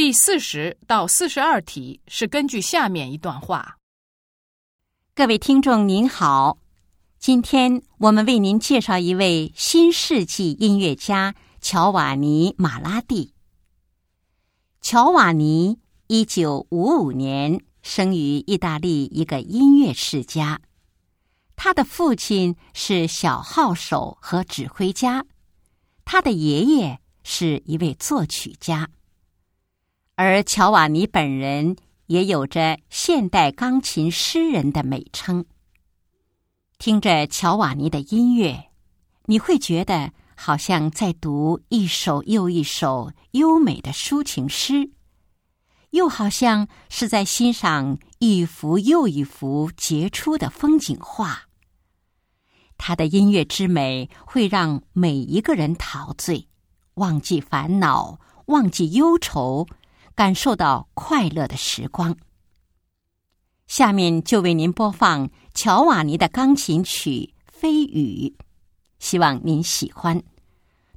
第四十到四十二题是根据下面一段话。各位听众您好，今天我们为您介绍一位新世纪音乐家乔瓦尼·马拉蒂。乔瓦尼一九五五年生于意大利一个音乐世家，他的父亲是小号手和指挥家，他的爷爷是一位作曲家，而乔瓦尼本人。也有着现代钢琴诗人的美称。听着乔瓦尼的音乐，你会觉得好像在读一首又一首优美的抒情诗，又好像是在欣赏一幅又一幅杰出的风景画。他的音乐之美会让每一个人陶醉，忘记烦恼，忘记忧愁。感受到快乐的时光。下面就为您播放乔瓦尼的钢琴曲《飞雨》，希望您喜欢。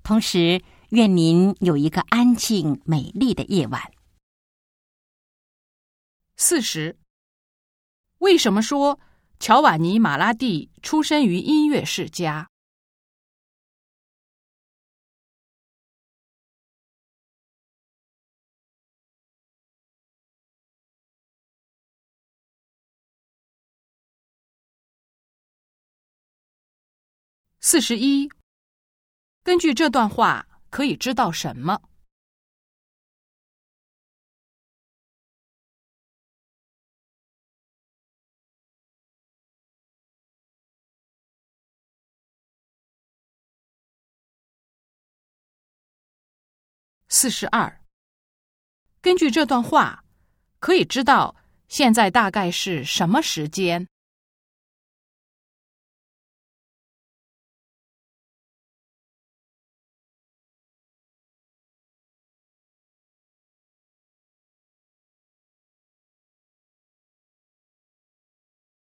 同时，愿您有一个安静美丽的夜晚。四十，为什么说乔瓦尼·马拉蒂出生于音乐世家？四十一，根据这段话可以知道什么？四十二，根据这段话可以知道现在大概是什么时间？